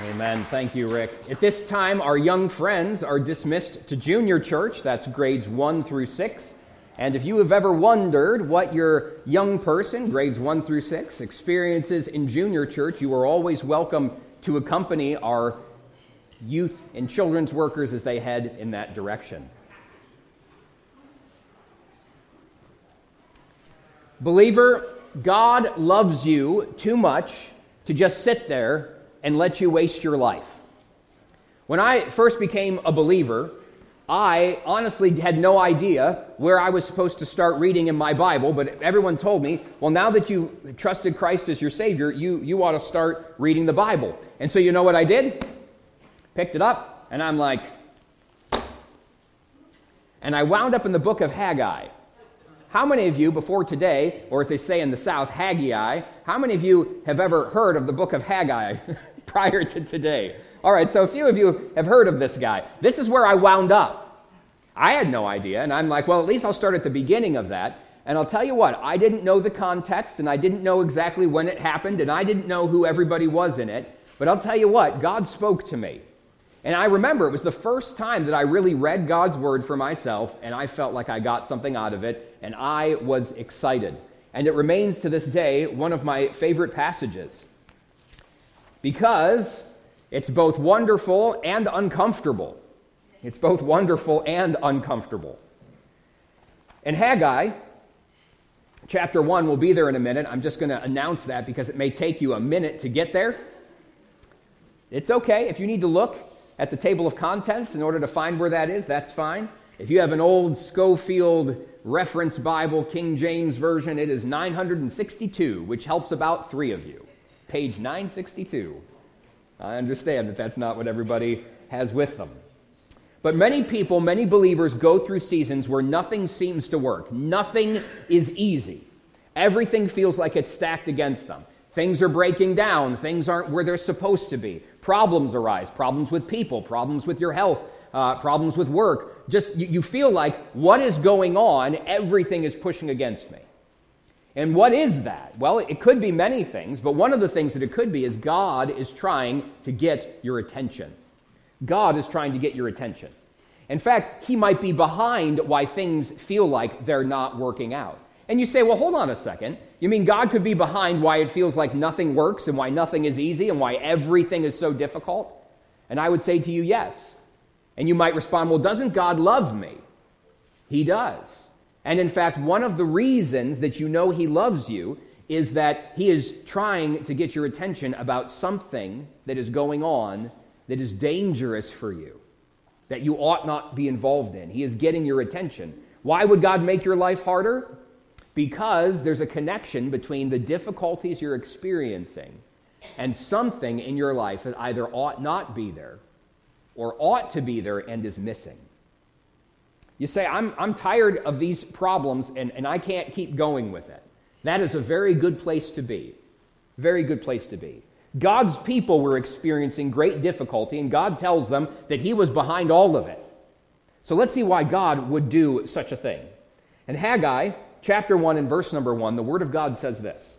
Amen. Thank you, Rick. At this time, our young friends are dismissed to junior church. That's grades 1 through 6. And if you have ever wondered what your young person, grades 1 through 6, experiences in junior church, you are always welcome to accompany our youth and children's workers as they head in that direction. Believer, God loves you too much to just sit there and let you waste your life. When I first became a believer, I honestly had no idea where I was supposed to start reading in my Bible, but everyone told me, well, now that you trusted Christ as your Savior, you, you ought to start reading the Bible. And so you know what I did? Picked it up, and I'm like, and I wound up in the book of Haggai. How many of you, before today, or as they say in the South, Haggai, how many of you have ever heard of the book of Haggai prior to today? All right, so a few of you have heard of this guy. This is where I wound up. I had no idea, and I'm like, well, at least I'll start at the beginning of that. And I'll tell you what, I didn't know the context, and I didn't know exactly when it happened, and I didn't know who everybody was in it. But I'll tell you what, God spoke to me. And I remember it was the first time that I really read God's word for myself, and I felt like I got something out of it, and I was excited. And it remains to this day one of my favorite passages because it's both wonderful and uncomfortable. It's both wonderful and uncomfortable. In Haggai, chapter 1, we'll be there in a minute. I'm just going to announce that because it may take you a minute to get there. It's okay. If you need to look, at the table of contents in order to find where that is, that's fine. If you have an old Scofield reference Bible, King James Version, it is 962, which helps about three of you. Page 962. I understand that that's not what everybody has with them. But many people, many believers go through seasons where nothing seems to work. Nothing is easy. Everything feels like it's stacked against them. Things are breaking down. Things aren't where they're supposed to be. Problems arise problems with people, problems with your health, uh, problems with work. Just you, you feel like what is going on? Everything is pushing against me. And what is that? Well, it could be many things, but one of the things that it could be is God is trying to get your attention. God is trying to get your attention. In fact, He might be behind why things feel like they're not working out. And you say, well, hold on a second. You mean God could be behind why it feels like nothing works and why nothing is easy and why everything is so difficult? And I would say to you, yes. And you might respond, well, doesn't God love me? He does. And in fact, one of the reasons that you know He loves you is that He is trying to get your attention about something that is going on that is dangerous for you, that you ought not be involved in. He is getting your attention. Why would God make your life harder? Because there's a connection between the difficulties you're experiencing and something in your life that either ought not be there or ought to be there and is missing. You say, I'm, I'm tired of these problems and, and I can't keep going with it. That is a very good place to be. Very good place to be. God's people were experiencing great difficulty, and God tells them that He was behind all of it. So let's see why God would do such a thing. And Haggai chapter 1 and verse number 1, the Word of God says this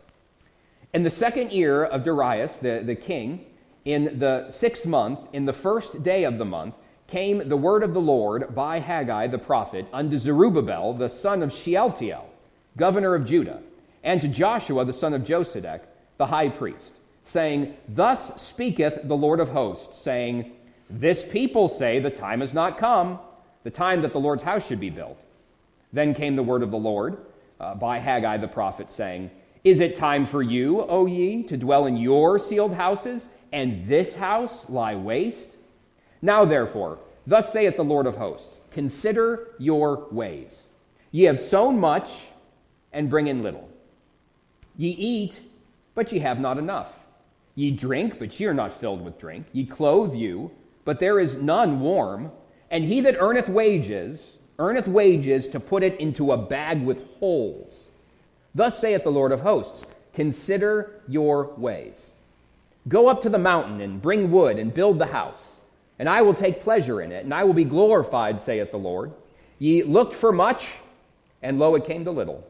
In the second year of Darius, the, the king, in the sixth month, in the first day of the month, came the word of the Lord by Haggai the prophet unto Zerubbabel, the son of Shealtiel, governor of Judah, and to Joshua, the son of Josedech, the high priest, saying, Thus speaketh the Lord of hosts, saying, This people say the time is not come, the time that the Lord's house should be built. Then came the word of the Lord uh, by Haggai the prophet, saying, Is it time for you, O ye, to dwell in your sealed houses, and this house lie waste? Now therefore, thus saith the Lord of hosts, Consider your ways. Ye have sown much, and bring in little. Ye eat, but ye have not enough. Ye drink, but ye are not filled with drink. Ye clothe you, but there is none warm. And he that earneth wages, earneth wages to put it into a bag with holes. Thus saith the Lord of hosts Consider your ways. Go up to the mountain and bring wood and build the house, and I will take pleasure in it, and I will be glorified, saith the Lord. Ye looked for much, and lo, it came to little.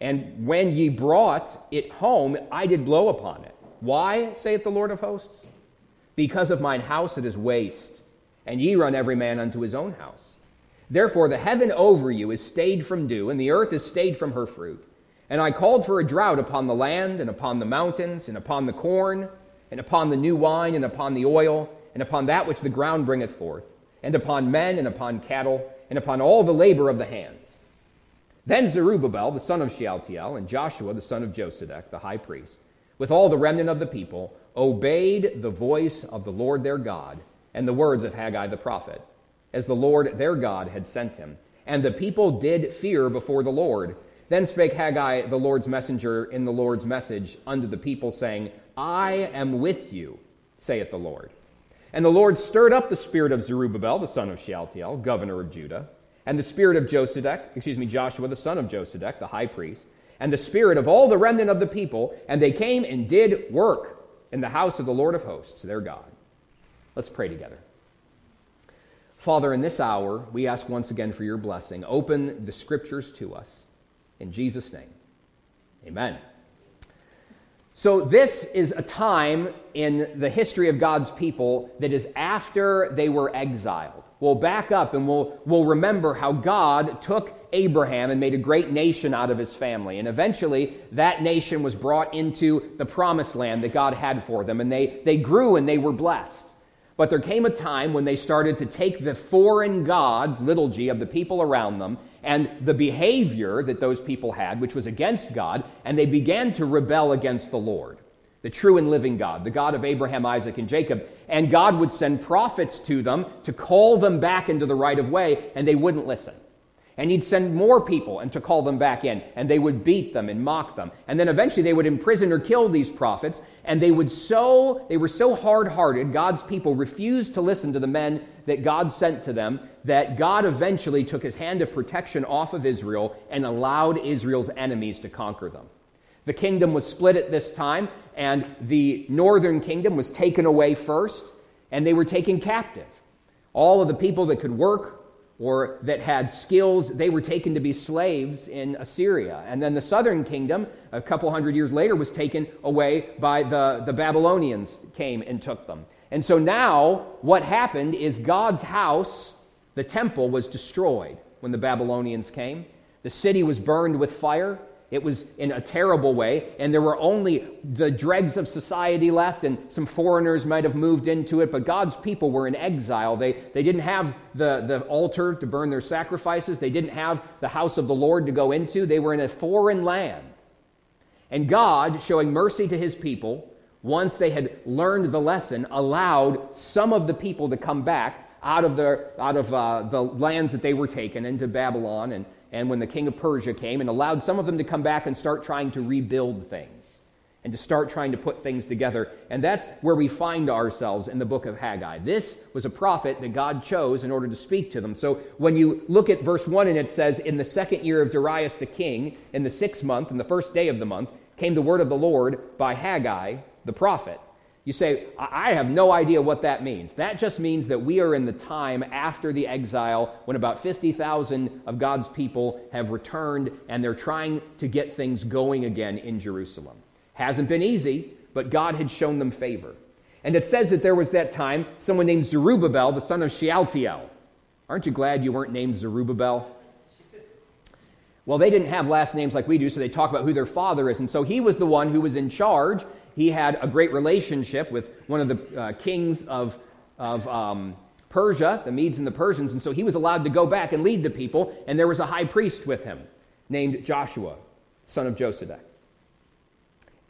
And when ye brought it home, I did blow upon it. Why, saith the Lord of hosts? Because of mine house it is waste, and ye run every man unto his own house. Therefore the heaven over you is stayed from dew, and the earth is stayed from her fruit. And I called for a drought upon the land, and upon the mountains, and upon the corn, and upon the new wine, and upon the oil, and upon that which the ground bringeth forth, and upon men, and upon cattle, and upon all the labor of the hands. Then Zerubbabel, the son of Shealtiel, and Joshua, the son of Josedech, the high priest, with all the remnant of the people, obeyed the voice of the Lord their God and the words of Haggai the prophet, as the Lord their God had sent him. And the people did fear before the Lord. Then spake Haggai, the Lord's messenger, in the Lord's message unto the people, saying, I am with you, saith the Lord. And the Lord stirred up the spirit of Zerubbabel, the son of Shealtiel, governor of Judah, and the spirit of Josedech, excuse me, Joshua, the son of Josedech, the high priest, and the spirit of all the remnant of the people, and they came and did work in the house of the Lord of hosts, their God. Let's pray together. Father, in this hour, we ask once again for your blessing. Open the scriptures to us. In Jesus' name, amen. So, this is a time in the history of God's people that is after they were exiled. We'll back up and we'll, we'll remember how God took Abraham and made a great nation out of his family. And eventually, that nation was brought into the promised land that God had for them. And they, they grew and they were blessed. But there came a time when they started to take the foreign gods, little g, of the people around them, and the behavior that those people had, which was against God, and they began to rebel against the Lord the true and living God, the God of Abraham, Isaac, and Jacob. And God would send prophets to them to call them back into the right of way, and they wouldn't listen. And he'd send more people and to call them back in, and they would beat them and mock them. And then eventually they would imprison or kill these prophets, and they would so they were so hard-hearted, God's people refused to listen to the men that God sent to them, that God eventually took his hand of protection off of Israel and allowed Israel's enemies to conquer them. The kingdom was split at this time, and the northern kingdom was taken away first, and they were taken captive. All of the people that could work or that had skills, they were taken to be slaves in Assyria. And then the southern kingdom, a couple hundred years later, was taken away by the, the Babylonians, came and took them. And so now, what happened is God's house, the temple, was destroyed when the Babylonians came. The city was burned with fire. It was in a terrible way, and there were only the dregs of society left, and some foreigners might have moved into it, but God's people were in exile. They, they didn't have the, the altar to burn their sacrifices, they didn't have the house of the Lord to go into. They were in a foreign land. And God, showing mercy to his people, once they had learned the lesson, allowed some of the people to come back out of, their, out of uh, the lands that they were taken into Babylon and and when the king of Persia came and allowed some of them to come back and start trying to rebuild things and to start trying to put things together. And that's where we find ourselves in the book of Haggai. This was a prophet that God chose in order to speak to them. So when you look at verse 1 and it says, In the second year of Darius the king, in the sixth month, in the first day of the month, came the word of the Lord by Haggai the prophet. You say, I have no idea what that means. That just means that we are in the time after the exile when about 50,000 of God's people have returned and they're trying to get things going again in Jerusalem. Hasn't been easy, but God had shown them favor. And it says that there was that time someone named Zerubbabel, the son of Shealtiel. Aren't you glad you weren't named Zerubbabel? Well, they didn't have last names like we do, so they talk about who their father is. And so he was the one who was in charge he had a great relationship with one of the uh, kings of, of um, Persia, the Medes and the Persians, and so he was allowed to go back and lead the people, and there was a high priest with him named Joshua, son of Josedech.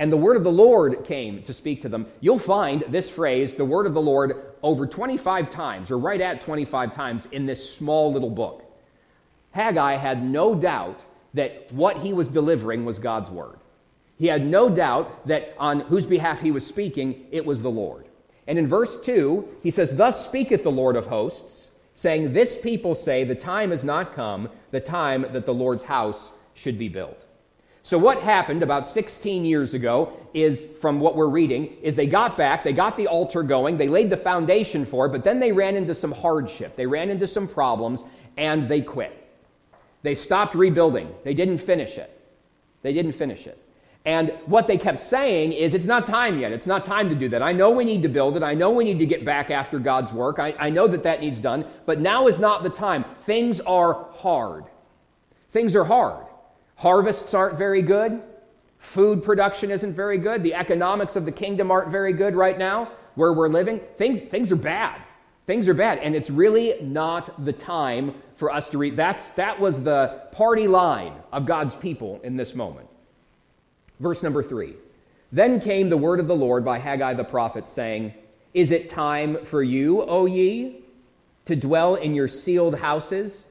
And the word of the Lord came to speak to them. You'll find this phrase, the word of the Lord, over 25 times, or right at 25 times, in this small little book. Haggai had no doubt that what he was delivering was God's word. He had no doubt that on whose behalf he was speaking, it was the Lord. And in verse 2, he says, Thus speaketh the Lord of hosts, saying, This people say, The time is not come, the time that the Lord's house should be built. So, what happened about 16 years ago is, from what we're reading, is they got back, they got the altar going, they laid the foundation for it, but then they ran into some hardship. They ran into some problems, and they quit. They stopped rebuilding. They didn't finish it. They didn't finish it. And what they kept saying is, it's not time yet. It's not time to do that. I know we need to build it. I know we need to get back after God's work. I, I know that that needs done. But now is not the time. Things are hard. Things are hard. Harvests aren't very good. Food production isn't very good. The economics of the kingdom aren't very good right now where we're living. Things, things are bad. Things are bad, and it's really not the time for us to read. That's, that was the party line of God's people in this moment. Verse number three. Then came the word of the Lord by Haggai the prophet, saying, Is it time for you, O ye, to dwell in your sealed houses,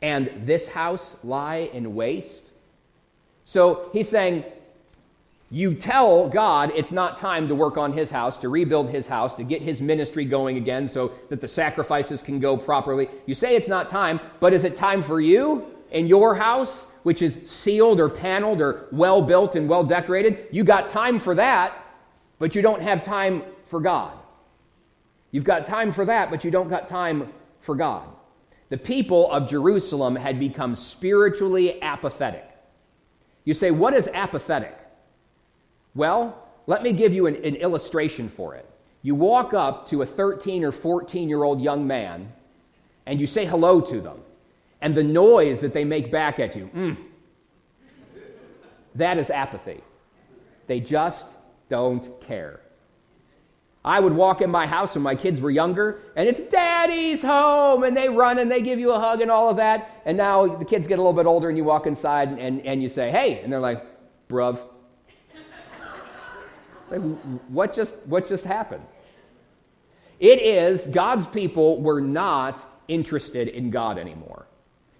and this house lie in waste? So he's saying, you tell God it's not time to work on his house, to rebuild his house, to get his ministry going again so that the sacrifices can go properly. You say it's not time, but is it time for you in your house, which is sealed or paneled or well built and well decorated? You got time for that, but you don't have time for God. You've got time for that, but you don't got time for God. The people of Jerusalem had become spiritually apathetic. You say, what is apathetic? Well, let me give you an, an illustration for it. You walk up to a 13 or 14 year old young man and you say hello to them, and the noise that they make back at you, mm, that is apathy. They just don't care. I would walk in my house when my kids were younger, and it's daddy's home, and they run and they give you a hug and all of that. And now the kids get a little bit older, and you walk inside and, and you say, hey, and they're like, bruv, like, what just, what just happened? It is God's people were not interested in God anymore.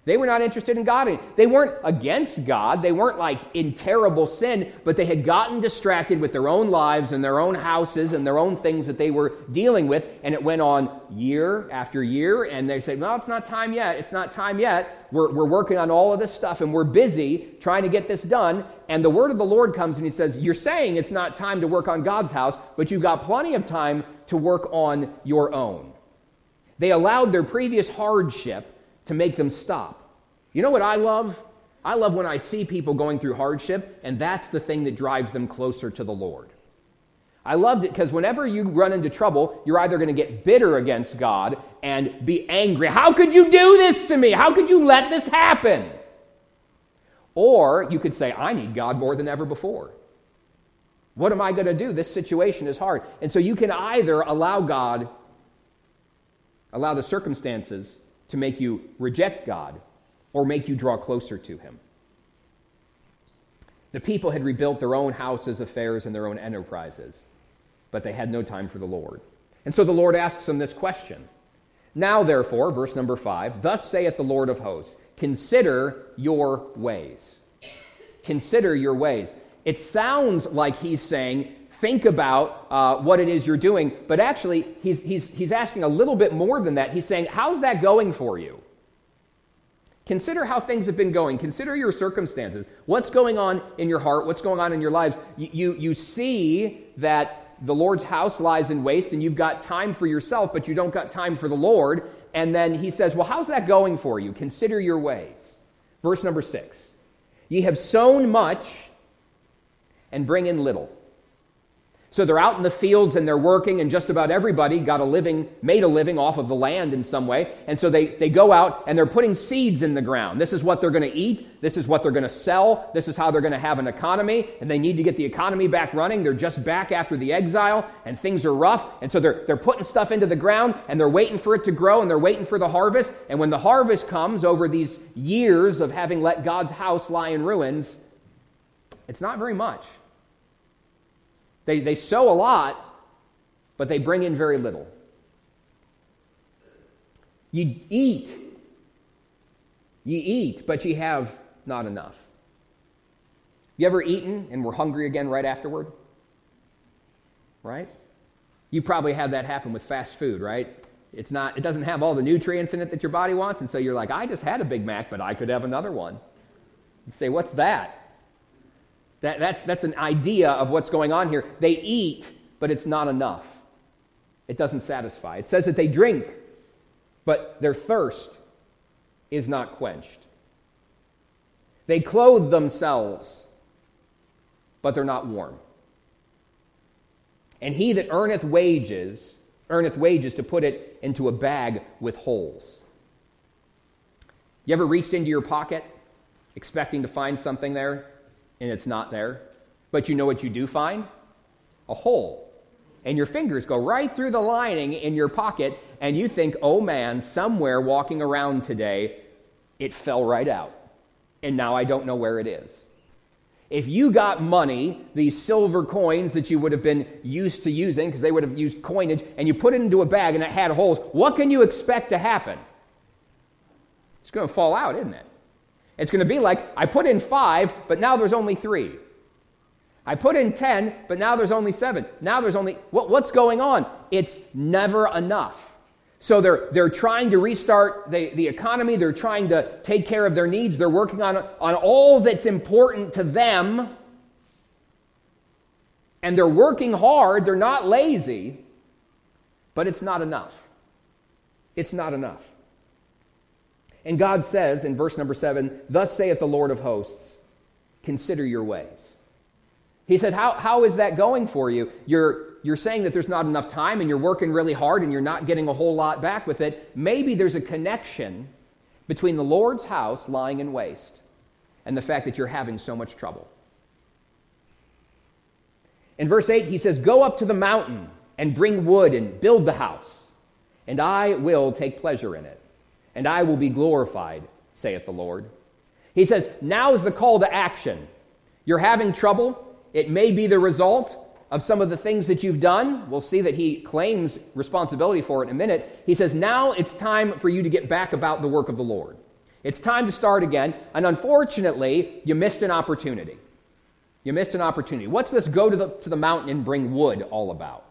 They were not interested in God. They weren't against God. They weren't like in terrible sin, but they had gotten distracted with their own lives and their own houses and their own things that they were dealing with. And it went on year after year. And they said, Well, it's not time yet. It's not time yet. We're, we're working on all of this stuff and we're busy trying to get this done. And the word of the Lord comes and he says, You're saying it's not time to work on God's house, but you've got plenty of time to work on your own. They allowed their previous hardship to make them stop. You know what I love? I love when I see people going through hardship, and that's the thing that drives them closer to the Lord. I loved it because whenever you run into trouble, you're either going to get bitter against God and be angry. How could you do this to me? How could you let this happen? Or you could say, I need God more than ever before. What am I going to do? This situation is hard. And so you can either allow God, allow the circumstances to make you reject God or make you draw closer to Him. The people had rebuilt their own houses, affairs, and their own enterprises, but they had no time for the Lord. And so the Lord asks them this question Now, therefore, verse number five, thus saith the Lord of hosts, consider your ways. Consider your ways. It sounds like he's saying, think about uh, what it is you're doing. But actually, he's, he's, he's asking a little bit more than that. He's saying, How's that going for you? Consider how things have been going. Consider your circumstances. What's going on in your heart? What's going on in your lives? You, you, you see that the Lord's house lies in waste and you've got time for yourself, but you don't got time for the Lord. And then he says, Well, how's that going for you? Consider your ways. Verse number six Ye have sown much and bring in little. So they're out in the fields and they're working, and just about everybody got a living, made a living off of the land in some way. And so they, they go out and they're putting seeds in the ground. This is what they're going to eat. This is what they're going to sell. This is how they're going to have an economy. And they need to get the economy back running. They're just back after the exile, and things are rough. And so they're, they're putting stuff into the ground and they're waiting for it to grow and they're waiting for the harvest. And when the harvest comes over these years of having let God's house lie in ruins, it's not very much. They, they sow a lot, but they bring in very little. You eat. You eat, but you have not enough. You ever eaten and were hungry again right afterward? Right? You probably had that happen with fast food, right? It's not, it doesn't have all the nutrients in it that your body wants, and so you're like, I just had a Big Mac, but I could have another one. You say, What's that? That, that's, that's an idea of what's going on here. They eat, but it's not enough. It doesn't satisfy. It says that they drink, but their thirst is not quenched. They clothe themselves, but they're not warm. And he that earneth wages, earneth wages to put it into a bag with holes. You ever reached into your pocket expecting to find something there and it's not there? But you know what you do find? A hole. And your fingers go right through the lining in your pocket, and you think, oh man, somewhere walking around today, it fell right out. And now I don't know where it is. If you got money, these silver coins that you would have been used to using, because they would have used coinage, and you put it into a bag and it had holes, what can you expect to happen? It's going to fall out, isn't it? It's going to be like, I put in five, but now there's only three. I put in 10, but now there's only seven. Now there's only, what, what's going on? It's never enough. So they're, they're trying to restart the, the economy. They're trying to take care of their needs. They're working on, on all that's important to them. And they're working hard. They're not lazy. But it's not enough. It's not enough. And God says in verse number seven, Thus saith the Lord of hosts, consider your ways. He said, How, how is that going for you? You're, you're saying that there's not enough time and you're working really hard and you're not getting a whole lot back with it. Maybe there's a connection between the Lord's house lying in waste and the fact that you're having so much trouble. In verse 8, he says, Go up to the mountain and bring wood and build the house, and I will take pleasure in it and I will be glorified, saith the Lord. He says, Now is the call to action. You're having trouble. It may be the result of some of the things that you've done. We'll see that he claims responsibility for it in a minute. He says, Now it's time for you to get back about the work of the Lord. It's time to start again. And unfortunately, you missed an opportunity. You missed an opportunity. What's this go to the, to the mountain and bring wood all about?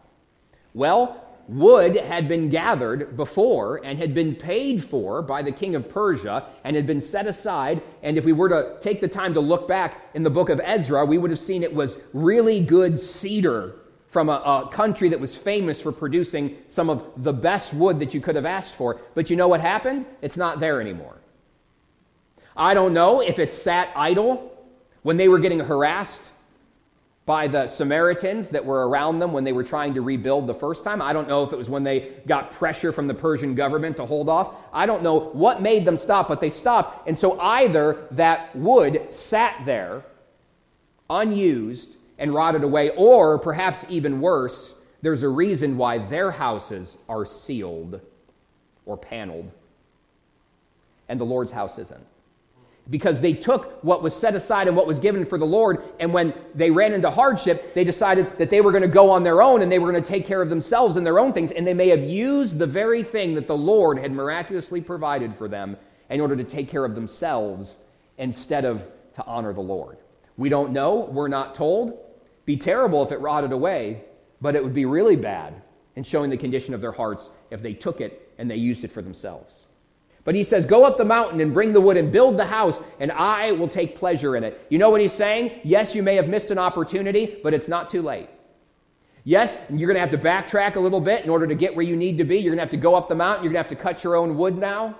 Well, wood had been gathered before and had been paid for by the king of Persia and had been set aside. And if we were to take the time to look back in the book of Ezra, we would have seen it was really good cedar from a, a, country that was famous for producing some of the best wood that you could have asked for. But you know what happened? It's not there anymore. I don't know if it sat idle when they were getting harassed by the Samaritans that were around them when they were trying to rebuild the first time. I don't know if it was when they got pressure from the Persian government to hold off. I don't know what made them stop, but they stopped. And so either that wood sat there unused and rotted away, or perhaps even worse, there's a reason why their houses are sealed or paneled, and the Lord's house isn't because they took what was set aside and what was given for the Lord, and when they ran into hardship, they decided that they were going to go on their own and they were going to take care of themselves and their own things, and they may have used the very thing that the Lord had miraculously provided for them in order to take care of themselves instead of to honor the Lord. We don't know, we're not told. Be terrible if it rotted away, but it would be really bad in showing the condition of their hearts if they took it and they used it for themselves. But he says, Go up the mountain and bring the wood and build the house, and I will take pleasure in it. You know what he's saying? Yes, you may have missed an opportunity, but it's not too late. Yes, you're going to have to backtrack a little bit in order to get where you need to be. You're going to have to go up the mountain. You're going to have to cut your own wood now.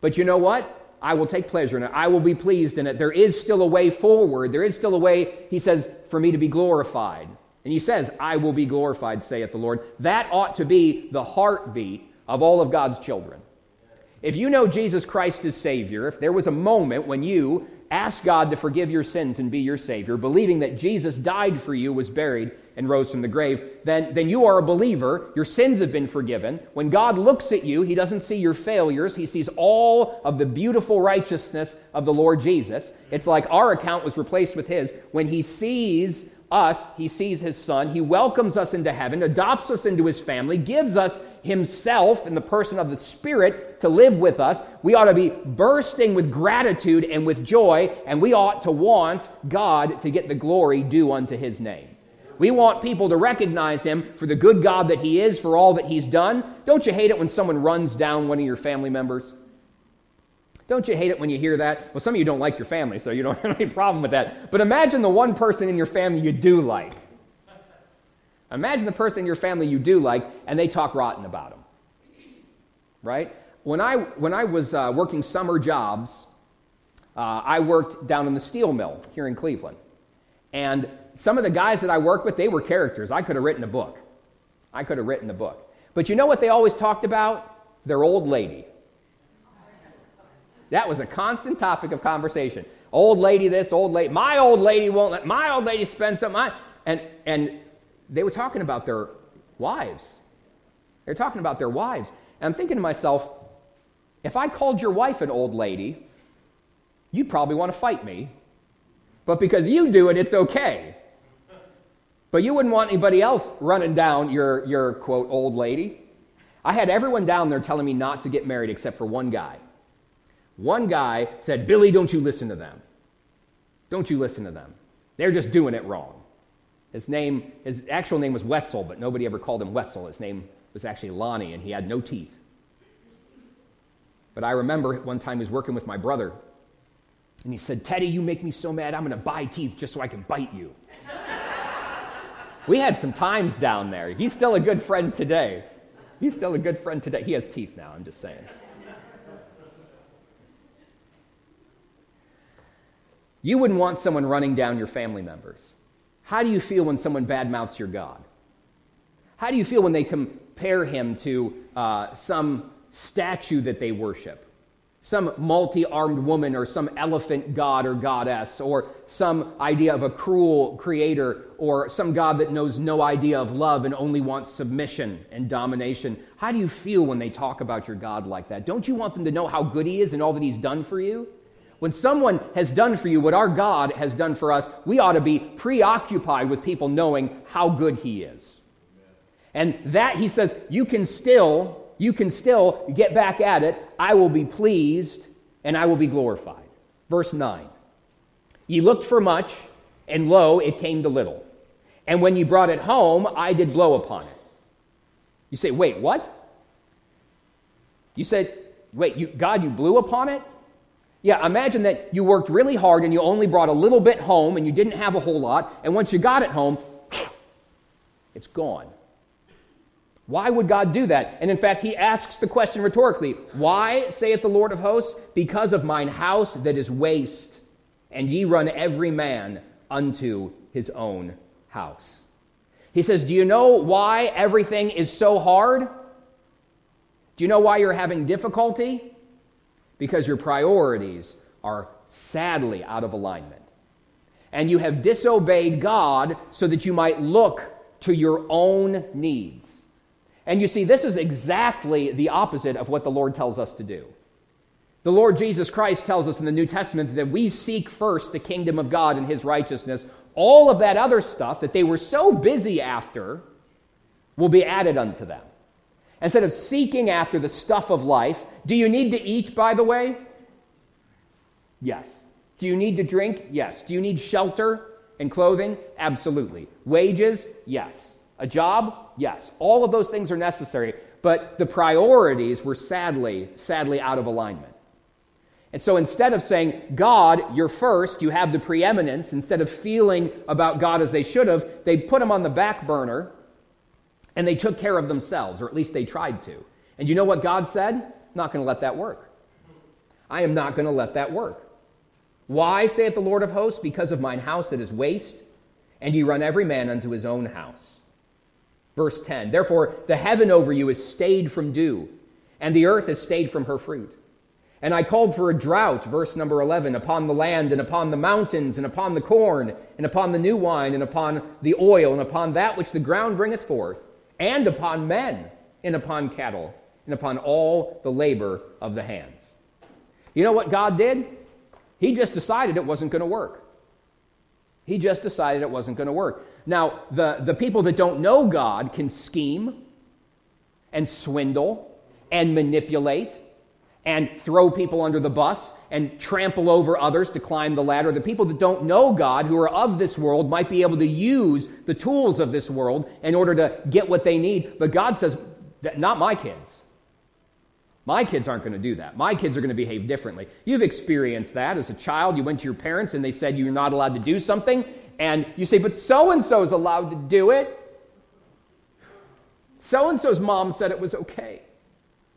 But you know what? I will take pleasure in it. I will be pleased in it. There is still a way forward. There is still a way, he says, for me to be glorified. And he says, I will be glorified, saith the Lord. That ought to be the heartbeat of all of God's children. If you know Jesus Christ as Savior, if there was a moment when you asked God to forgive your sins and be your Savior, believing that Jesus died for you, was buried, and rose from the grave, then, then you are a believer. Your sins have been forgiven. When God looks at you, He doesn't see your failures, He sees all of the beautiful righteousness of the Lord Jesus. It's like our account was replaced with His. When He sees us, He sees His Son, He welcomes us into heaven, adopts us into His family, gives us Himself in the person of the Spirit to live with us, we ought to be bursting with gratitude and with joy, and we ought to want God to get the glory due unto His name. We want people to recognize Him for the good God that He is, for all that He's done. Don't you hate it when someone runs down one of your family members? Don't you hate it when you hear that? Well, some of you don't like your family, so you don't have any problem with that. But imagine the one person in your family you do like. Imagine the person in your family you do like, and they talk rotten about them. Right? When I, when I was uh, working summer jobs, uh, I worked down in the steel mill here in Cleveland. And some of the guys that I worked with, they were characters. I could have written a book. I could have written a book. But you know what they always talked about? Their old lady. That was a constant topic of conversation. Old lady, this, old lady. My old lady won't let my old lady spend some money. And, and they were talking about their wives. They're talking about their wives. And I'm thinking to myself, if I called your wife an old lady, you'd probably want to fight me. But because you do it, it's okay. But you wouldn't want anybody else running down your, your quote, old lady. I had everyone down there telling me not to get married except for one guy. One guy said, Billy, don't you listen to them. Don't you listen to them. They're just doing it wrong. His name, his actual name was Wetzel, but nobody ever called him Wetzel. His name was actually Lonnie, and he had no teeth. But I remember one time he was working with my brother, and he said, Teddy, you make me so mad, I'm going to buy teeth just so I can bite you. we had some times down there. He's still a good friend today. He's still a good friend today. He has teeth now, I'm just saying. You wouldn't want someone running down your family members. How do you feel when someone badmouths your God? How do you feel when they compare him to uh, some statue that they worship? Some multi armed woman or some elephant god or goddess or some idea of a cruel creator or some god that knows no idea of love and only wants submission and domination. How do you feel when they talk about your God like that? Don't you want them to know how good he is and all that he's done for you? When someone has done for you what our God has done for us, we ought to be preoccupied with people knowing how good He is. And that, He says, you can still, you can still get back at it. I will be pleased and I will be glorified. Verse 9. Ye looked for much, and lo, it came to little. And when ye brought it home, I did blow upon it. You say, wait, what? You said, wait, you, God, you blew upon it? Yeah, imagine that you worked really hard and you only brought a little bit home and you didn't have a whole lot, and once you got it home, it's gone. Why would God do that? And in fact, he asks the question rhetorically Why, saith the Lord of hosts? Because of mine house that is waste, and ye run every man unto his own house. He says, Do you know why everything is so hard? Do you know why you're having difficulty? Because your priorities are sadly out of alignment. And you have disobeyed God so that you might look to your own needs. And you see, this is exactly the opposite of what the Lord tells us to do. The Lord Jesus Christ tells us in the New Testament that we seek first the kingdom of God and his righteousness. All of that other stuff that they were so busy after will be added unto them. Instead of seeking after the stuff of life, do you need to eat, by the way? Yes. Do you need to drink? Yes. Do you need shelter and clothing? Absolutely. Wages? Yes. A job? Yes. All of those things are necessary, but the priorities were sadly, sadly out of alignment. And so instead of saying, God, you're first, you have the preeminence, instead of feeling about God as they should have, they put him on the back burner and they took care of themselves, or at least they tried to. And you know what God said? Not going to let that work. I am not going to let that work. Why, saith the Lord of hosts? Because of mine house that is waste, and ye run every man unto his own house. Verse 10 Therefore, the heaven over you is stayed from dew, and the earth is stayed from her fruit. And I called for a drought, verse number 11, upon the land and upon the mountains and upon the corn and upon the new wine and upon the oil and upon that which the ground bringeth forth and upon men, and upon cattle, and upon all the labor of the hands. You know what God did? He just decided it wasn't going to work. He just decided it wasn't going to work. Now, the, the people that don't know God can scheme and swindle and manipulate and throw people under the bus and trample over others to climb the ladder. The people that don't know God, who are of this world, might be able to use the tools of this world in order to get what they need. But God says, not my kids. My kids aren't going to do that. My kids are going to behave differently. You've experienced that as a child. You went to your parents and they said you're not allowed to do something. And you say, but so and so is allowed to do it. So and so's mom said it was okay.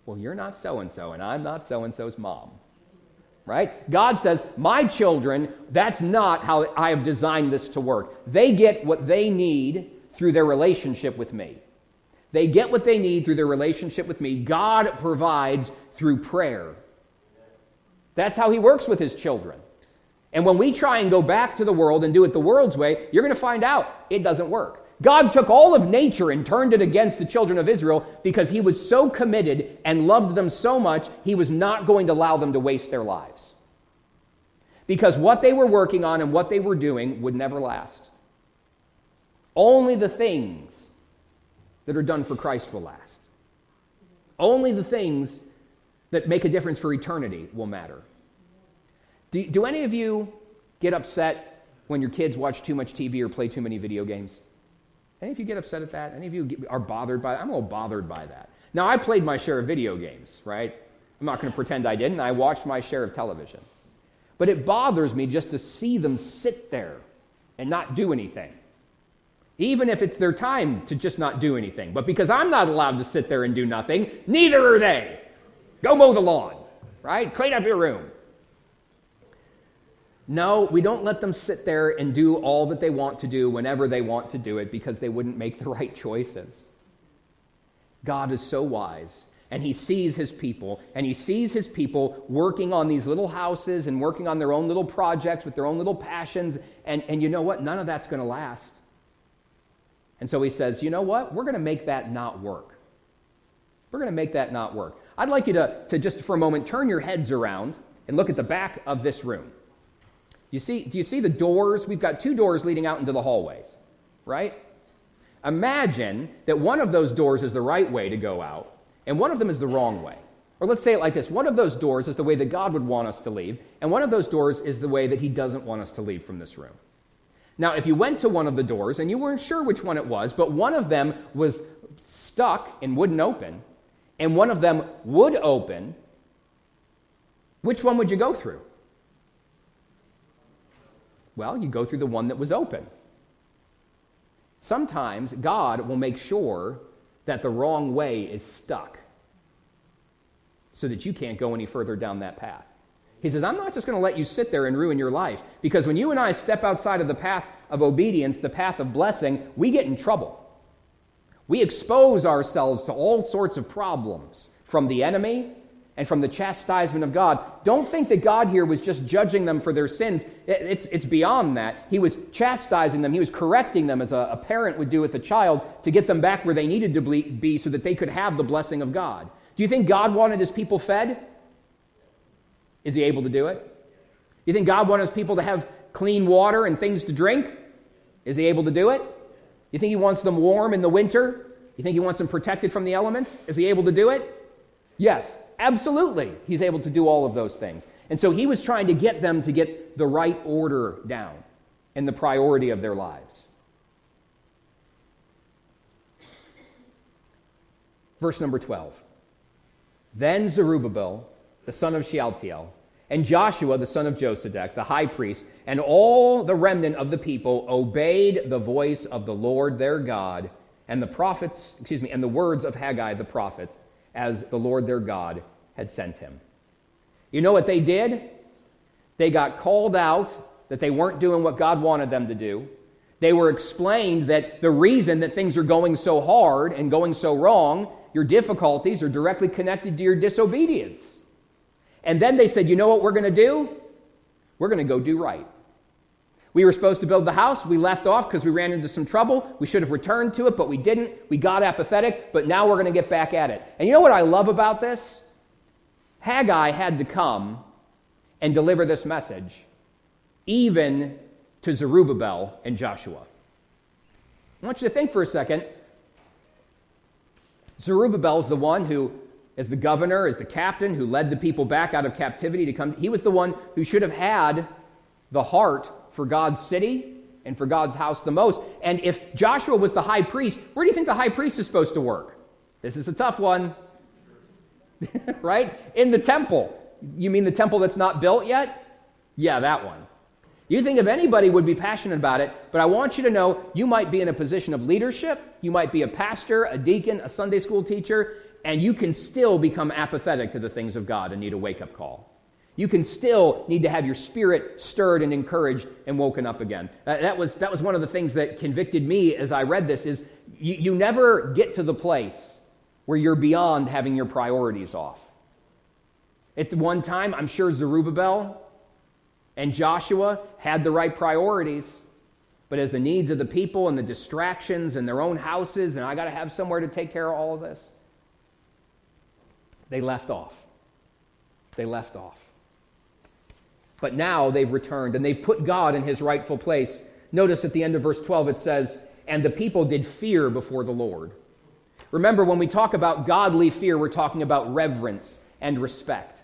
Well, you're not so and so, and I'm not so and so's mom. right? God says, My children, that's not how I have designed this to work. They get what they need through their relationship with me. They get what they need through their relationship with me. God provides through prayer. That's how He works with His children. And when we try and go back to the world and do it the world's way, you're going to find out it doesn't work. God took all of nature and turned it against the children of Israel because he was so committed and loved them so much, he was not going to allow them to waste their lives. Because what they were working on and what they were doing would never last. Only the things that are done for Christ will last. Only the things that make a difference for eternity will matter. Do, do any of you get upset when your kids watch too much TV or play too many video games? Any of you get upset at that? Any of you get, are bothered by that? I'm a little bothered by that. Now, I played my share of video games, right? I'm not going to pretend I didn't. I watched my share of television. But it bothers me just to see them sit there and not do anything. Even if it's their time to just not do anything. But because I'm not allowed to sit there and do nothing, neither are they. Go mow the lawn, right? Clean up your room. No, we don't let them sit there and do all that they want to do whenever they want to do it because they wouldn't make the right choices. God is so wise, and He sees His people, and He sees His people working on these little houses and working on their own little projects with their own little passions, and, and you know what? None of that's going to last. And so He says, you know what? We're going to make that not work. We're going to make that not work. I'd like you to, to just for a moment turn your heads around and look at the back of this room. You see, do you see the doors? We've got two doors leading out into the hallways, right? Imagine that one of those doors is the right way to go out, and one of them is the wrong way. Or let's say it like this one of those doors is the way that God would want us to leave, and one of those doors is the way that He doesn't want us to leave from this room. Now, if you went to one of the doors and you weren't sure which one it was, but one of them was stuck and wouldn't open, and one of them would open, which one would you go through? Well, you go through the one that was open. Sometimes God will make sure that the wrong way is stuck so that you can't go any further down that path. He says, I'm not just going to let you sit there and ruin your life because when you and I step outside of the path of obedience, the path of blessing, we get in trouble. We expose ourselves to all sorts of problems from the enemy and from the chastisement of God. Don't think that God here was just judging them for their sins. It's, it's beyond that. He was chastising them, He was correcting them as a, a parent would do with a child to get them back where they needed to be so that they could have the blessing of God. Do you think God wanted His people fed? Is He able to do it? You think God wants people to have clean water and things to drink? Is He able to do it? You think He wants them warm in the winter? You think He wants them protected from the elements? Is He able to do it? Yes. Absolutely, he's able to do all of those things. And so he was trying to get them to get the right order down and the priority of their lives. Verse number 12. Then Zerubbabel, the son of Shealtiel, and Joshua, the son of Josedech, the high priest, and all the remnant of the people obeyed the voice of the Lord their God and the prophets, excuse me, and the words of Haggai the prophet, as the Lord their God had sent him. You know what they did? They got called out that they weren't doing what God wanted them to do. They were explained that the reason that things are going so hard and going so wrong, your difficulties, are directly connected to your disobedience. And then they said, you know what we're going to do? We're going to go do right. We were supposed to build the house. We left off because we ran into some trouble. We should have returned to it, but we didn't. We got apathetic, but now we're going to get back at it. And you know what I love about this? Haggai had to come and deliver this message, even to Zerubbabel and Joshua. I want you to think for a second. Zerubbabel is the one who, as the governor, as the captain, who led the people back out of captivity to come. He was the one who should have had the heart for God's city and for God's house the most. And if Joshua was the high priest, where do you think the high priest is supposed to work? This is a tough one. right? In the temple. You mean the temple that's not built yet? Yeah, that one. You think if anybody would be passionate about it, but I want you to know you might be in a position of leadership, you might be a pastor, a deacon, a Sunday school teacher, and you can still become apathetic to the things of God and need a wake up call. You can still need to have your spirit stirred and encouraged and woken up again. Uh, that, was, that was one of the things that convicted me as I read this is you, you never get to the place where you're beyond having your priorities off. At the one time, I'm sure Zerubbabel and Joshua had the right priorities, but as the needs of the people and the distractions and their own houses, and I got to have somewhere to take care of all of this, they left off. They left off. But now they've returned and they've put God in his rightful place. Notice at the end of verse 12 it says, And the people did fear before the Lord. Remember, when we talk about godly fear, we're talking about reverence and respect.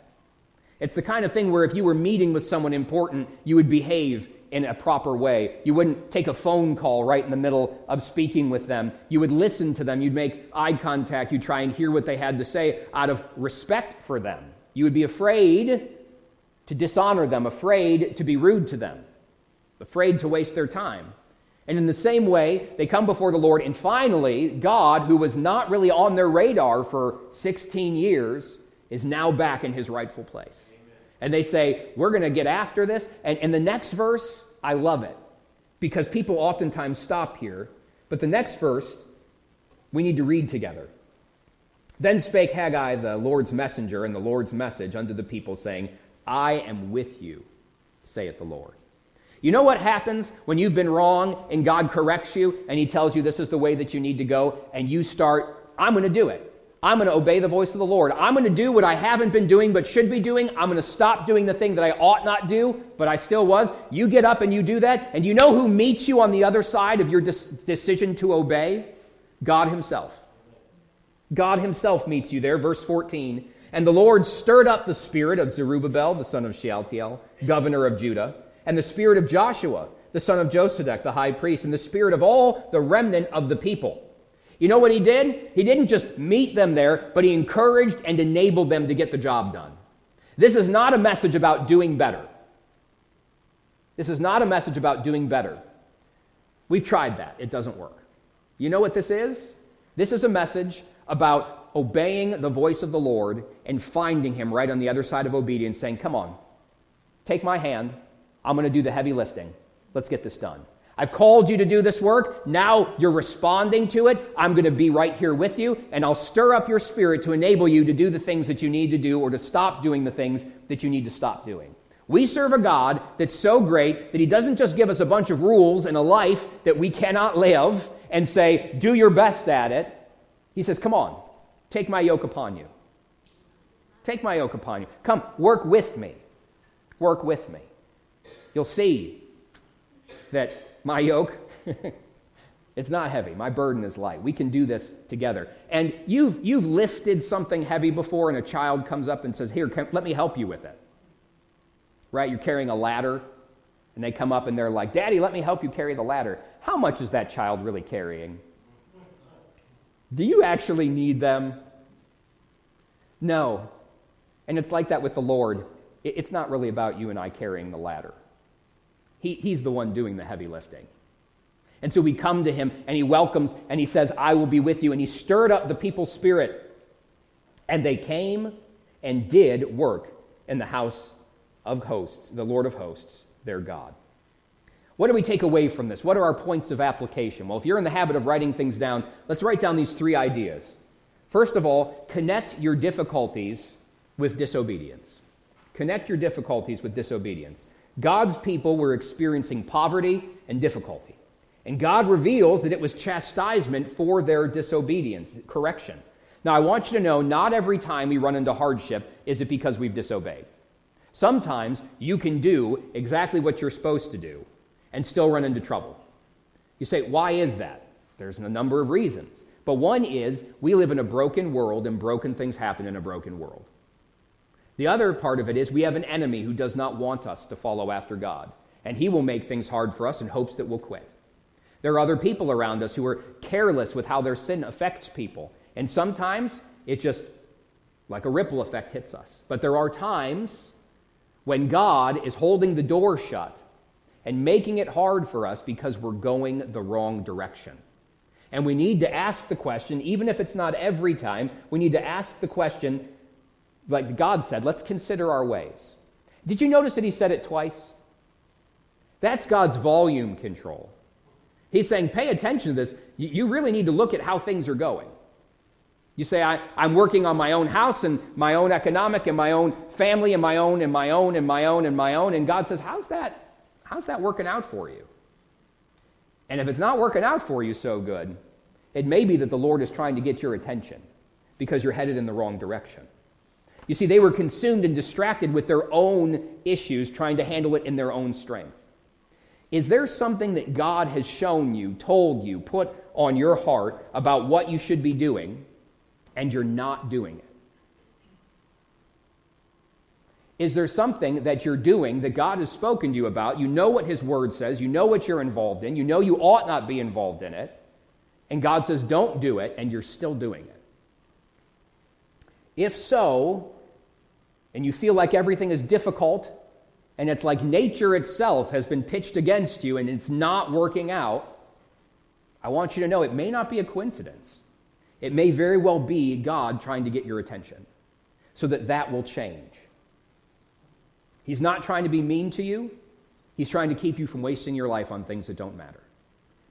It's the kind of thing where if you were meeting with someone important, you would behave in a proper way. You wouldn't take a phone call right in the middle of speaking with them. You would listen to them. You'd make eye contact. You'd try and hear what they had to say out of respect for them. You would be afraid to dishonor them, afraid to be rude to them, afraid to waste their time. And in the same way, they come before the Lord, and finally, God, who was not really on their radar for 16 years, is now back in his rightful place. And they say, We're going to get after this. And in the next verse, I love it because people oftentimes stop here. But the next verse, we need to read together. Then spake Haggai, the Lord's messenger, and the Lord's message unto the people, saying, I am with you, saith the Lord. You know what happens when you've been wrong and God corrects you and He tells you this is the way that you need to go, and you start, I'm going to do it. I'm going to obey the voice of the Lord. I'm going to do what I haven't been doing but should be doing. I'm going to stop doing the thing that I ought not do, but I still was. You get up and you do that, and you know who meets you on the other side of your decision to obey? God Himself. God Himself meets you there, verse 14. And the Lord stirred up the spirit of Zerubbabel, the son of Shealtiel, governor of Judah and the spirit of Joshua, the son of Josedech, the high priest, and the spirit of all the remnant of the people. You know what he did? He didn't just meet them there, but he encouraged and enabled them to get the job done. This is not a message about doing better. This is not a message about doing better. We've tried that, it doesn't work. You know what this is? This is a message about obeying the voice of the Lord and finding him right on the other side of obedience, saying, Come on, take my hand, I'm going to do the heavy lifting. Let's get this done. I've called you to do this work. Now you're responding to it. I'm going to be right here with you, and I'll stir up your spirit to enable you to do the things that you need to do or to stop doing the things that you need to stop doing. We serve a God that's so great that He doesn't just give us a bunch of rules and a life that we cannot live and say, do your best at it. He says, come on, take my yoke upon you. Take my yoke upon you. Come, work with me. Work with me you'll see that my yoke it's not heavy. My burden is light. We can do this together. And you've you've lifted something heavy before and a child comes up and says here can, let me help you with it. Right? You're carrying a ladder and they come up and they're like daddy let me help you carry the ladder. How much is that child really carrying? Do you actually need them? No. And it's like that with the lord. It's not really about you and i carrying the ladder he, he's the one doing the heavy lifting. And so we come to him and he welcomes and he says, I will be with you. And he stirred up the people's spirit. And they came and did work in the house of hosts, the Lord of hosts, their God. What do we take away from this? What are our points of application? Well, if you're in the habit of writing things down, let's write down these three ideas. First of all, connect your difficulties with disobedience. Connect your difficulties with disobedience. God's people were experiencing poverty and difficulty. And God reveals that it was chastisement for their disobedience, correction. Now, I want you to know not every time we run into hardship is it because we've disobeyed. Sometimes you can do exactly what you're supposed to do and still run into trouble. You say, why is that? There's a number of reasons. But one is we live in a broken world and broken things happen in a broken world. The other part of it is we have an enemy who does not want us to follow after God, and he will make things hard for us in hopes that we'll quit. There are other people around us who are careless with how their sin affects people, and sometimes it just, like a ripple effect, hits us. But there are times when God is holding the door shut and making it hard for us because we're going the wrong direction. And we need to ask the question, even if it's not every time, we need to ask the question like God said, let's consider our ways. Did you notice that he said it twice? That's God's volume control. He's saying, pay attention to this. You really need to look at how things are going. You say, I, am working on my own house and my own economic and my own family and my own and my own and my own and my own. And God says, How's that? How's that working out for you? And if it's not working out for you so good, it may be that the Lord is trying to get your attention because you're headed in the wrong direction. You see, they were consumed and distracted with their own issues, trying to handle it in their own strength. Is there something that God has shown you, told you, put on your heart about what you should be doing, and you're not doing it? Is there something that you're doing that God has spoken to you about? You know what His Word says, you know what you're involved in, you know you ought not be involved in it, and God says, don't do it, and you're still doing it. If so, and you feel like everything is difficult, and it's like nature itself has been pitched against you and it's not working out, I want you to know it may not be a coincidence. It may very well be God trying to get your attention so that that will change. He's not trying to be mean to you, He's trying to keep you from wasting your life on things that don't matter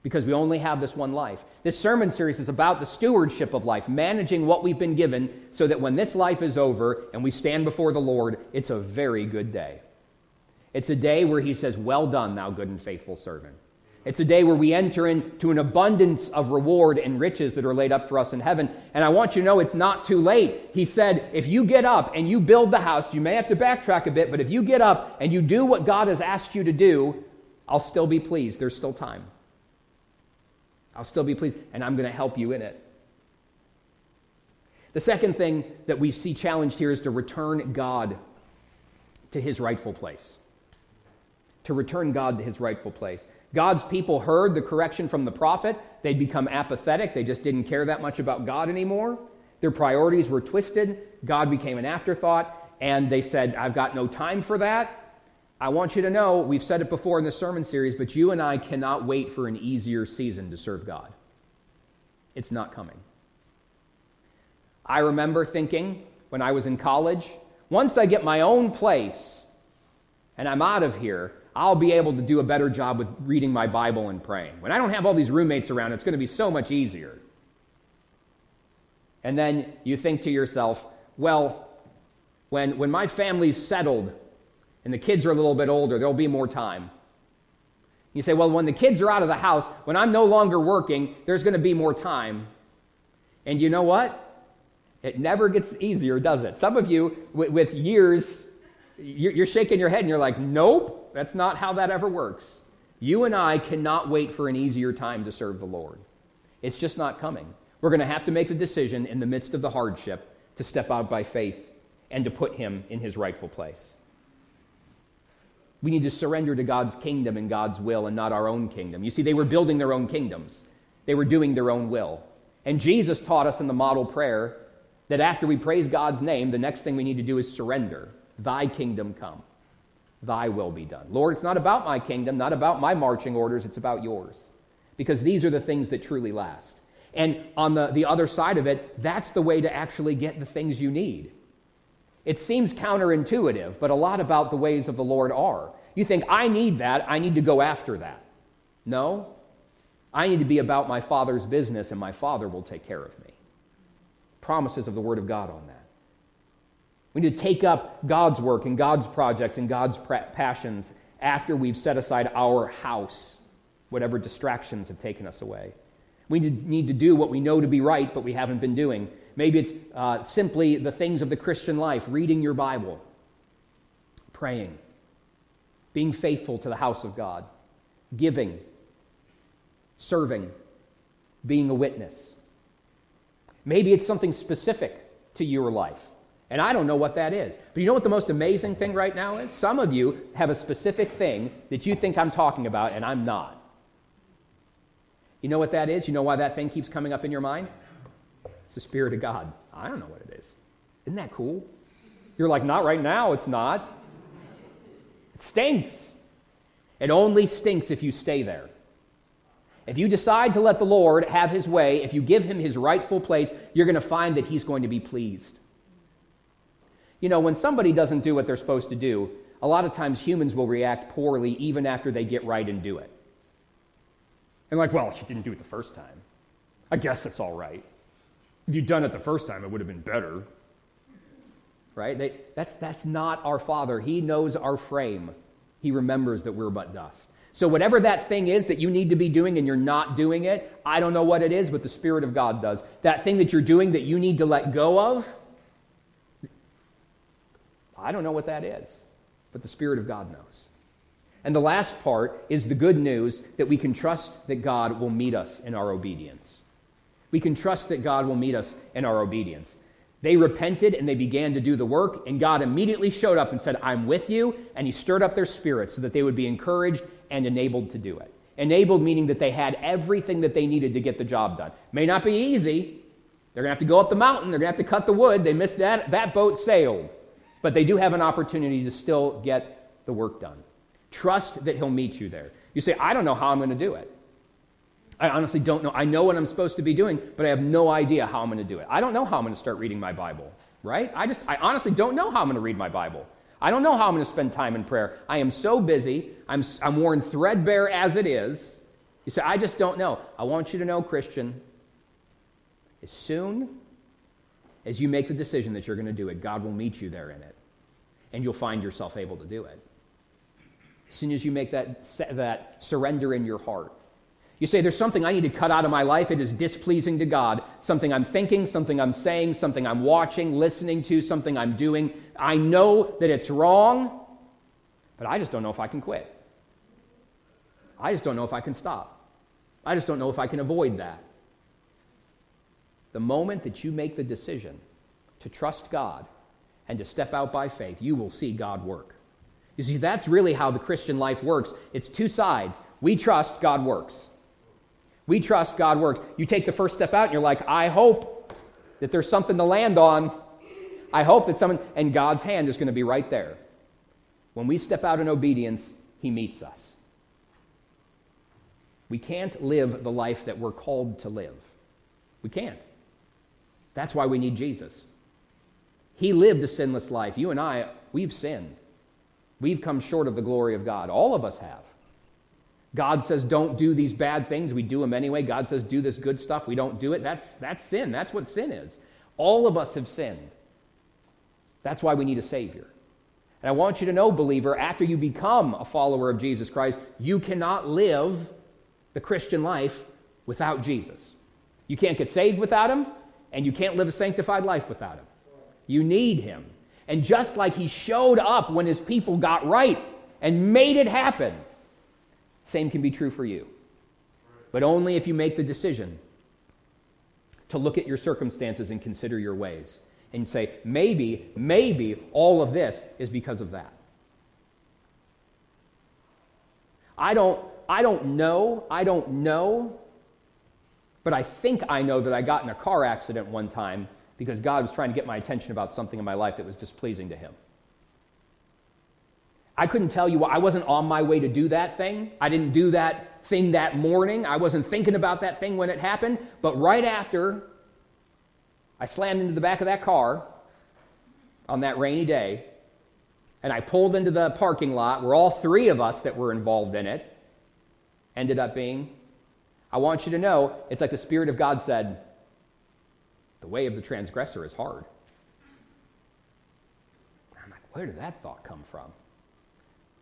because we only have this one life. This sermon series is about the stewardship of life, managing what we've been given so that when this life is over and we stand before the Lord, it's a very good day. It's a day where He says, Well done, thou good and faithful servant. It's a day where we enter into an abundance of reward and riches that are laid up for us in heaven. And I want you to know it's not too late. He said, if you get up and you build the house, you may have to backtrack a bit, but if you get up and you do what God has asked you to do, I'll still be pleased. There's still time. I'll still be pleased, and I'm going to help you in it. The second thing that we see challenged here is to return God to his rightful place. To return God to his rightful place. God's people heard the correction from the prophet. They'd become apathetic. They just didn't care that much about God anymore. Their priorities were twisted. God became an afterthought. And they said, I've got no time for that. I want you to know, we've said it before in this sermon series, but you and I cannot wait for an easier season to serve God. It's not coming. I remember thinking when I was in college, once I get my own place and I'm out of here, I'll be able to do a better job with reading my Bible and praying. When I don't have all these roommates around, it's going to be so much easier. And then you think to yourself, well, when, when my family's settled and the kids are a little bit older, there'll be more time. You say, well, when the kids are out of the house, when I'm no longer working, there's going to be more time. And you know what? It never gets easier, does it? Some of you, with, with years, you're, you're shaking your head and you're like, nope, that's not how that ever works. You and I cannot wait for an easier time to serve the Lord. It's just not coming. We're going to have to make the decision in the midst of the hardship to step out by faith and to put Him in His rightful place. We need to surrender to God's kingdom and God's will and not our own kingdom. You see, they were building their own kingdoms, they were doing their own will. And Jesus taught us in the model prayer that after we praise God's name, the next thing we need to do is surrender. Thy kingdom come, thy will be done. Lord, it's not about my kingdom, not about my marching orders, it's about yours. Because these are the things that truly last. And on the, the other side of it, that's the way to actually get the things you need. It seems counterintuitive, but a lot about the ways of the Lord are. You think, I need that, I need to go after that. No, I need to be about my Father's business, and my Father will take care of me. Promises of the Word of God on that. We need to take up God's work and God's projects and God's passions after we've set aside our house, whatever distractions have taken us away. We need to do what we know to be right, but we haven't been doing. Maybe it's uh, simply the things of the Christian life reading your Bible, praying, being faithful to the house of God, giving, serving, being a witness. Maybe it's something specific to your life. And I don't know what that is. But you know what the most amazing thing right now is? Some of you have a specific thing that you think I'm talking about, and I'm not. You know what that is? You know why that thing keeps coming up in your mind? It's the Spirit of God. I don't know what it is. Isn't that cool? You're like, not right now, it's not. It stinks. It only stinks if you stay there. If you decide to let the Lord have his way, if you give him his rightful place, you're going to find that he's going to be pleased. You know, when somebody doesn't do what they're supposed to do, a lot of times humans will react poorly even after they get right and do it. And like, well, you didn't do it the first time. I guess that's all right. If you'd done it the first time, it would have been better. Right? They, that's, that's not our Father. He knows our frame, He remembers that we're but dust. So, whatever that thing is that you need to be doing and you're not doing it, I don't know what it is, but the Spirit of God does. That thing that you're doing that you need to let go of, I don't know what that is, but the Spirit of God knows. And the last part is the good news that we can trust that God will meet us in our obedience. We can trust that God will meet us in our obedience. They repented and they began to do the work, and God immediately showed up and said, I'm with you. And He stirred up their spirits so that they would be encouraged and enabled to do it. Enabled meaning that they had everything that they needed to get the job done. May not be easy. They're going to have to go up the mountain, they're going to have to cut the wood. They missed that. That boat sailed. But they do have an opportunity to still get the work done. Trust that He'll meet you there. You say, I don't know how I'm going to do it. I honestly don't know. I know what I'm supposed to be doing, but I have no idea how I'm going to do it. I don't know how I'm going to start reading my Bible, right? I just, I honestly don't know how I'm going to read my Bible. I don't know how I'm going to spend time in prayer. I am so busy. I'm, I'm worn threadbare as it is. You say, I just don't know. I want you to know, Christian, as soon as you make the decision that you're going to do it, God will meet you there in it. And you'll find yourself able to do it. As soon as you make that, that surrender in your heart, you say, There's something I need to cut out of my life. It is displeasing to God. Something I'm thinking, something I'm saying, something I'm watching, listening to, something I'm doing. I know that it's wrong, but I just don't know if I can quit. I just don't know if I can stop. I just don't know if I can avoid that. The moment that you make the decision to trust God and to step out by faith, you will see God work. You see, that's really how the Christian life works. It's two sides. We trust, God works. We trust God works. You take the first step out and you're like, I hope that there's something to land on. I hope that someone, and God's hand is going to be right there. When we step out in obedience, He meets us. We can't live the life that we're called to live. We can't. That's why we need Jesus. He lived a sinless life. You and I, we've sinned. We've come short of the glory of God. All of us have. God says, don't do these bad things. We do them anyway. God says, do this good stuff. We don't do it. That's, that's sin. That's what sin is. All of us have sinned. That's why we need a Savior. And I want you to know, believer, after you become a follower of Jesus Christ, you cannot live the Christian life without Jesus. You can't get saved without Him, and you can't live a sanctified life without Him. You need Him. And just like He showed up when His people got right and made it happen, same can be true for you. But only if you make the decision to look at your circumstances and consider your ways and say, maybe, maybe all of this is because of that. I don't, I don't know, I don't know, but I think I know that I got in a car accident one time because God was trying to get my attention about something in my life that was displeasing to Him. I couldn't tell you why. I wasn't on my way to do that thing. I didn't do that thing that morning. I wasn't thinking about that thing when it happened. But right after, I slammed into the back of that car on that rainy day, and I pulled into the parking lot where all three of us that were involved in it ended up being. I want you to know it's like the Spirit of God said, the way of the transgressor is hard. I'm like, where did that thought come from?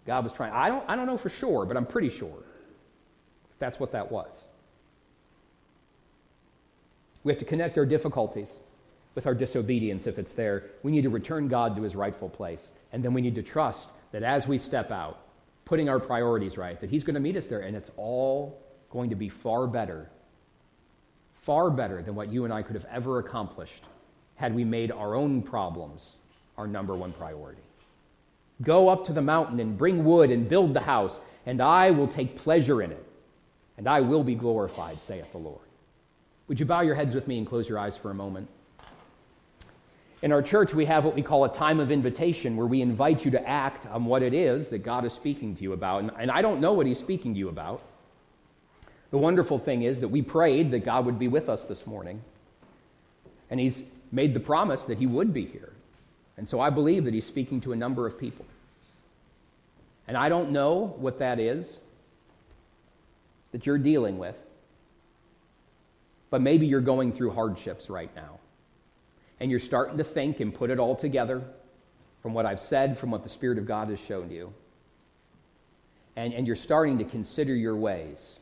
God was trying. I don't, I don't know for sure, but I'm pretty sure that's what that was. We have to connect our difficulties with our disobedience if it's there. We need to return God to his rightful place. And then we need to trust that as we step out, putting our priorities right, that he's going to meet us there. And it's all going to be far better, far better than what you and I could have ever accomplished had we made our own problems our number one priority. Go up to the mountain and bring wood and build the house, and I will take pleasure in it, and I will be glorified, saith the Lord. Would you bow your heads with me and close your eyes for a moment? In our church, we have what we call a time of invitation where we invite you to act on what it is that God is speaking to you about. And, and I don't know what He's speaking to you about. The wonderful thing is that we prayed that God would be with us this morning. And He's made the promise that He would be here. And so I believe that he's speaking to a number of people. And I don't know what that is that you're dealing with, but maybe you're going through hardships right now. And you're starting to think and put it all together from what I've said, from what the Spirit of God has shown you. And, and you're starting to consider your ways.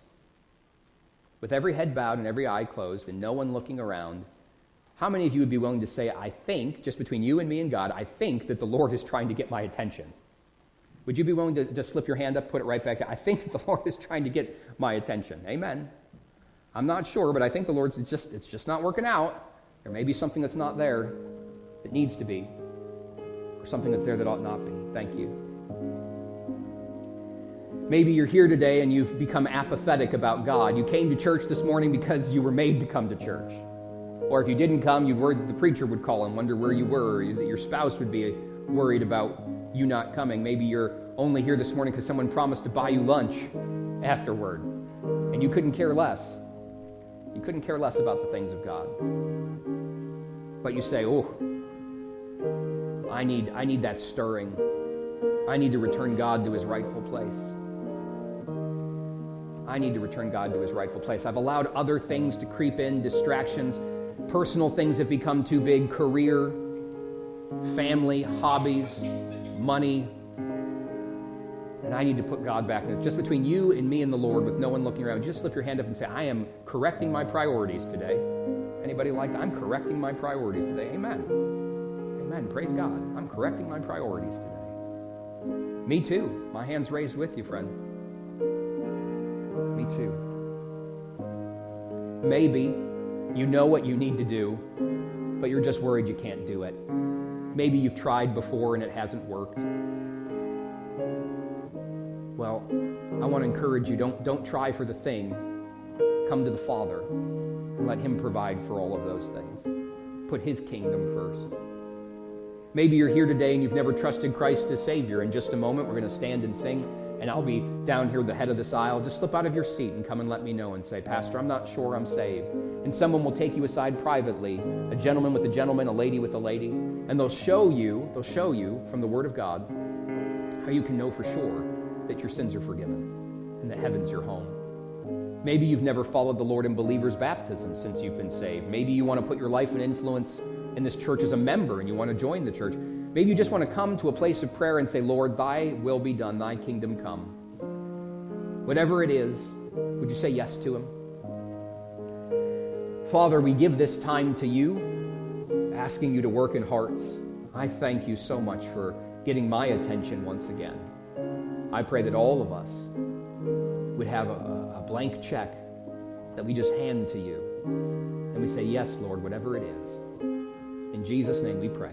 With every head bowed and every eye closed and no one looking around, how many of you would be willing to say, I think, just between you and me and God, I think that the Lord is trying to get my attention? Would you be willing to just slip your hand up, put it right back? I think that the Lord is trying to get my attention. Amen. I'm not sure, but I think the Lord's just it's just not working out. There may be something that's not there that needs to be, or something that's there that ought not be. Thank you. Maybe you're here today and you've become apathetic about God. You came to church this morning because you were made to come to church. Or if you didn't come, you worried that the preacher would call and wonder where you were, or that your spouse would be worried about you not coming. Maybe you're only here this morning because someone promised to buy you lunch afterward, and you couldn't care less. You couldn't care less about the things of God. But you say, oh, I need, I need that stirring. I need to return God to his rightful place. I need to return God to his rightful place. I've allowed other things to creep in, distractions, Personal things have become too big career, family, hobbies, money. And I need to put God back in this. Just between you and me and the Lord with no one looking around. Just slip your hand up and say, I am correcting my priorities today. Anybody like that? I'm correcting my priorities today. Amen. Amen. Praise God. I'm correcting my priorities today. Me too. My hand's raised with you, friend. Me too. Maybe you know what you need to do, but you're just worried you can't do it. Maybe you've tried before and it hasn't worked. Well, I want to encourage you don't, don't try for the thing. Come to the Father and let Him provide for all of those things. Put His kingdom first. Maybe you're here today and you've never trusted Christ as Savior. In just a moment, we're going to stand and sing and I'll be down here at the head of this aisle. Just slip out of your seat and come and let me know and say, Pastor, I'm not sure I'm saved. And someone will take you aside privately, a gentleman with a gentleman, a lady with a lady, and they'll show you, they'll show you from the Word of God how you can know for sure that your sins are forgiven and that heaven's your home. Maybe you've never followed the Lord in believer's baptism since you've been saved. Maybe you want to put your life and influence in this church as a member and you want to join the church. Maybe you just want to come to a place of prayer and say, Lord, thy will be done, thy kingdom come. Whatever it is, would you say yes to him? Father, we give this time to you, asking you to work in hearts. I thank you so much for getting my attention once again. I pray that all of us would have a, a blank check that we just hand to you. And we say, Yes, Lord, whatever it is. In Jesus' name we pray.